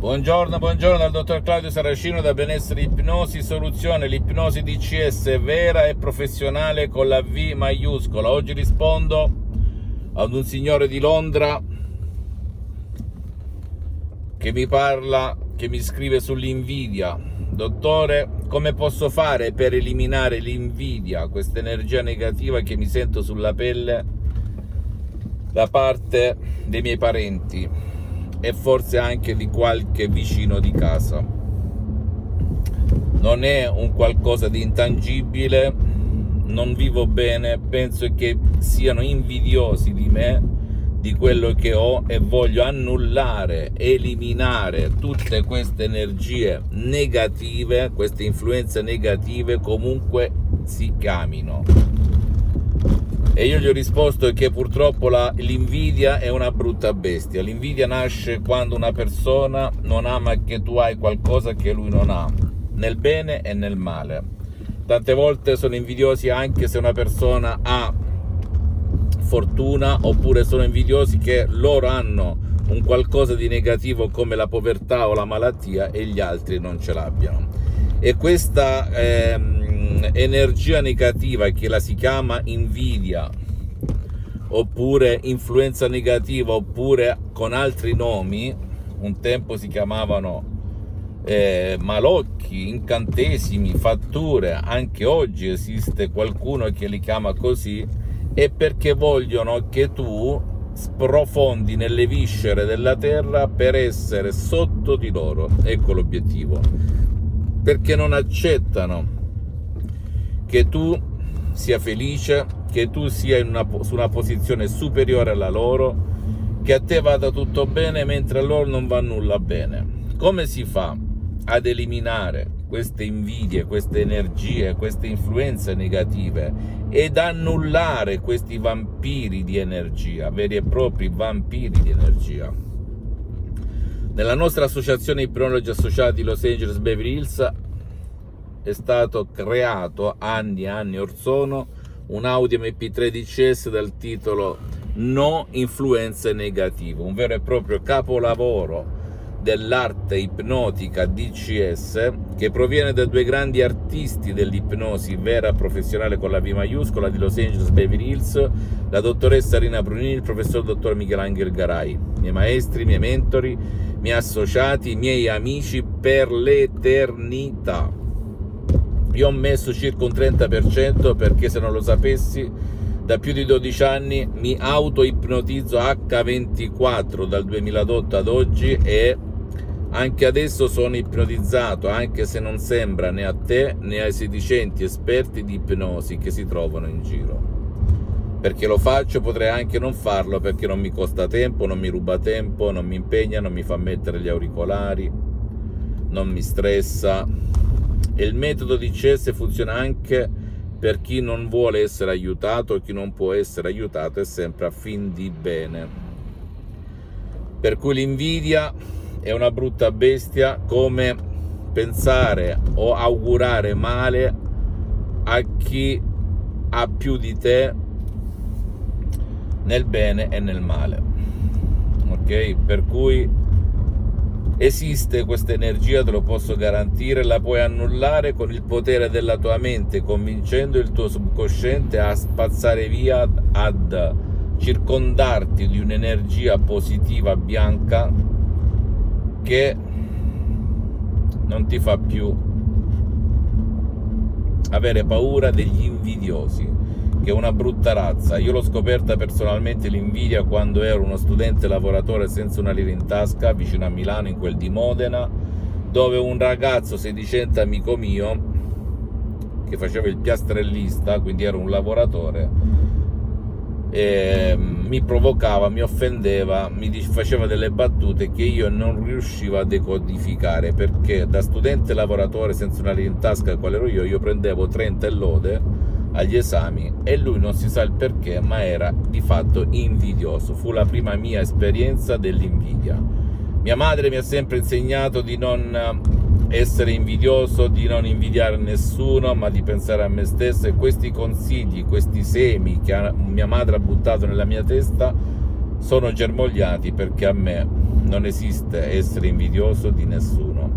Buongiorno, buongiorno dal dottor Claudio Saracino da Benessere Ipnosi Soluzione, l'ipnosi DCS vera e professionale con la V maiuscola. Oggi rispondo ad un signore di Londra che mi parla, che mi scrive sull'invidia. Dottore, come posso fare per eliminare l'invidia, questa energia negativa che mi sento sulla pelle da parte dei miei parenti? E forse anche di qualche vicino di casa. Non è un qualcosa di intangibile, non vivo bene, penso che siano invidiosi di me, di quello che ho e voglio annullare, eliminare tutte queste energie negative, queste influenze negative comunque si chiamino e io gli ho risposto che purtroppo la, l'invidia è una brutta bestia. L'invidia nasce quando una persona non ama che tu hai qualcosa che lui non ha, nel bene e nel male. Tante volte sono invidiosi anche se una persona ha fortuna oppure sono invidiosi che loro hanno un qualcosa di negativo come la povertà o la malattia e gli altri non ce l'abbiano. E questa... Eh, energia negativa che la si chiama invidia oppure influenza negativa oppure con altri nomi un tempo si chiamavano eh, malocchi, incantesimi, fatture anche oggi esiste qualcuno che li chiama così e perché vogliono che tu sprofondi nelle viscere della terra per essere sotto di loro ecco l'obiettivo perché non accettano che tu sia felice, che tu sia una, su una posizione superiore alla loro, che a te vada tutto bene mentre a loro non va nulla bene. Come si fa ad eliminare queste invidie, queste energie, queste influenze negative ed annullare questi vampiri di energia, veri e propri vampiri di energia? Nella nostra associazione Ipnologi Associati Los Angeles Beverly Hills è stato creato anni e anni or sono un Audi MP13S dal titolo No influenze negative, un vero e proprio capolavoro dell'arte ipnotica DCS che proviene da due grandi artisti dell'ipnosi vera professionale con la V maiuscola di Los Angeles Beverly Hills, la dottoressa Rina Brunini e il professor dottor Michelangelo Garai, miei maestri, miei mentori, miei associati, miei amici per l'eternità. Io ho messo circa un 30% perché se non lo sapessi da più di 12 anni mi auto-ipnotizzo H24 dal 2008 ad oggi e anche adesso sono ipnotizzato, anche se non sembra né a te né ai sedicenti esperti di ipnosi che si trovano in giro. Perché lo faccio, potrei anche non farlo perché non mi costa tempo, non mi ruba tempo, non mi impegna, non mi fa mettere gli auricolari, non mi stressa e il metodo di CS funziona anche per chi non vuole essere aiutato chi non può essere aiutato è sempre a fin di bene. Per cui l'invidia è una brutta bestia come pensare o augurare male a chi ha più di te nel bene e nel male. Ok? Per cui Esiste questa energia, te lo posso garantire, la puoi annullare con il potere della tua mente, convincendo il tuo subconsciente a spazzare via, ad circondarti di un'energia positiva bianca che non ti fa più avere paura degli invidiosi che è una brutta razza. Io l'ho scoperta personalmente l'invidia quando ero uno studente lavoratore senza una lira in tasca vicino a Milano, in quel di Modena, dove un ragazzo sedicente amico mio, che faceva il piastrellista, quindi era un lavoratore, eh, mi provocava, mi offendeva, mi faceva delle battute che io non riuscivo a decodificare perché da studente lavoratore senza una lira in tasca quale ero io, io prendevo 30 e lode agli esami e lui non si sa il perché, ma era di fatto invidioso. Fu la prima mia esperienza dell'invidia. Mia madre mi ha sempre insegnato di non essere invidioso, di non invidiare nessuno, ma di pensare a me stesso e questi consigli, questi semi che mia madre ha buttato nella mia testa sono germogliati perché a me non esiste essere invidioso di nessuno.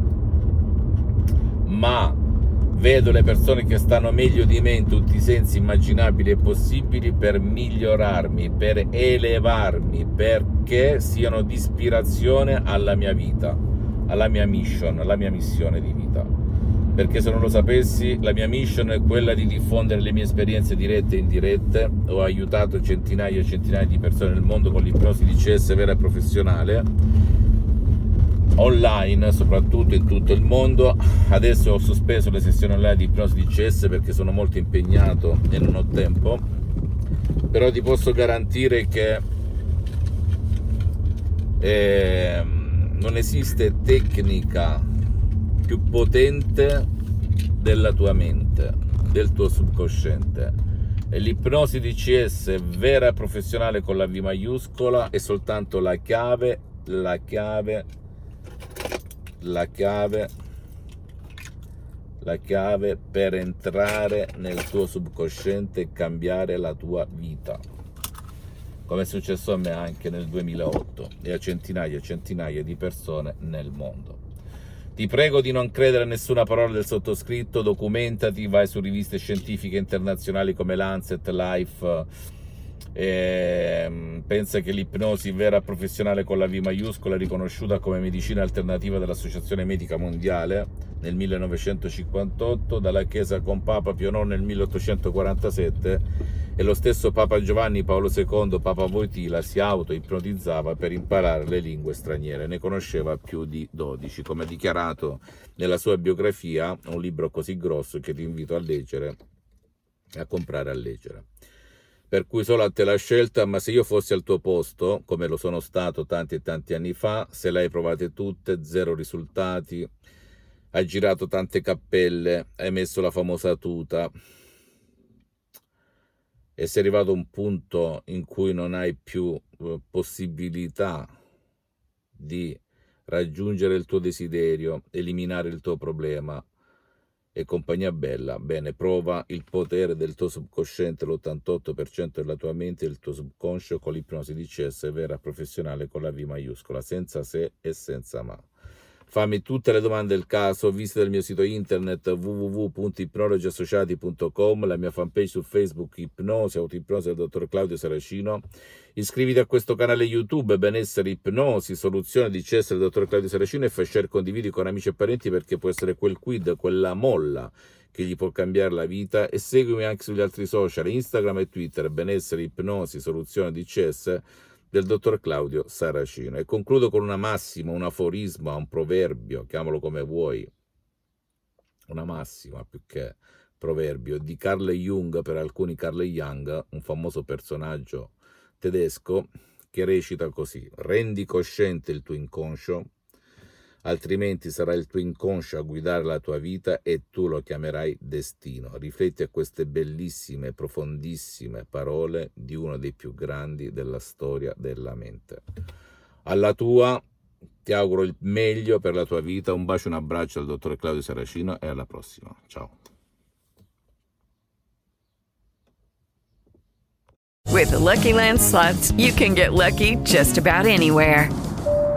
Ma vedo le persone che stanno meglio di me in tutti i sensi immaginabili e possibili per migliorarmi, per elevarmi, perché siano di ispirazione alla mia vita alla mia mission, alla mia missione di vita. Perché se non lo sapessi, la mia mission è quella di diffondere le mie esperienze dirette e indirette. Ho aiutato centinaia e centinaia di persone nel mondo con l'ipnosi di CS vera e professionale, online soprattutto in tutto il mondo. Adesso ho sospeso le sessioni online di ipnosi di CS perché sono molto impegnato e non ho tempo. Però ti posso garantire che... Eh, non esiste tecnica più potente della tua mente, del tuo subconsciente. E l'ipnosi di CS vera e professionale con la V maiuscola è soltanto la chiave, la chiave, la chiave, la chiave per entrare nel tuo subconsciente e cambiare la tua vita come è successo a me anche nel 2008 e a centinaia e centinaia di persone nel mondo. Ti prego di non credere a nessuna parola del sottoscritto, documentati, vai su riviste scientifiche internazionali come Lancet, Life, e pensa che l'ipnosi vera professionale con la V maiuscola riconosciuta come medicina alternativa dall'Associazione Medica Mondiale nel 1958, dalla Chiesa con Papa Pio IX nel 1847 e lo stesso Papa Giovanni Paolo II, Papa Voitila, si auto-ipnotizzava per imparare le lingue straniere, ne conosceva più di 12, come dichiarato nella sua biografia, un libro così grosso che ti invito a leggere, a comprare a leggere. Per cui solo a te la scelta, ma se io fossi al tuo posto, come lo sono stato tanti e tanti anni fa, se le hai provate tutte, zero risultati, hai girato tante cappelle, hai messo la famosa tuta, e sei arrivato a un punto in cui non hai più eh, possibilità di raggiungere il tuo desiderio, eliminare il tuo problema e compagnia bella, bene, prova il potere del tuo subconsciente, l'88% della tua mente e il tuo subconscio con l'ipnosi di CS vera professionale con la V maiuscola, senza se e senza ma. Fammi tutte le domande del caso, visita il mio sito internet www.ipnologiassociati.com, la mia fanpage su Facebook Ipnosi, Autoipnosi del dottor Claudio Saracino. Iscriviti a questo canale YouTube Benessere Ipnosi, soluzione di Cesare del dottor Claudio Saracino e fai share condividi con amici e parenti perché può essere quel quid, quella molla che gli può cambiare la vita e seguimi anche sugli altri social, Instagram e Twitter, Benessere Ipnosi, soluzione di Cesare del dottor Claudio Saracino. E concludo con una massima, un aforisma, un proverbio, chiamalo come vuoi, una massima più che proverbio, di Carl Jung, per alcuni Carl Jung, un famoso personaggio tedesco, che recita così, rendi cosciente il tuo inconscio, altrimenti sarà il tuo inconscio a guidare la tua vita e tu lo chiamerai destino. Rifletti a queste bellissime, profondissime parole di uno dei più grandi della storia della mente. Alla tua ti auguro il meglio per la tua vita, un bacio e un abbraccio al dottor Claudio Saracino e alla prossima. Ciao. With the Lucky Land slots, you can get lucky just about anywhere.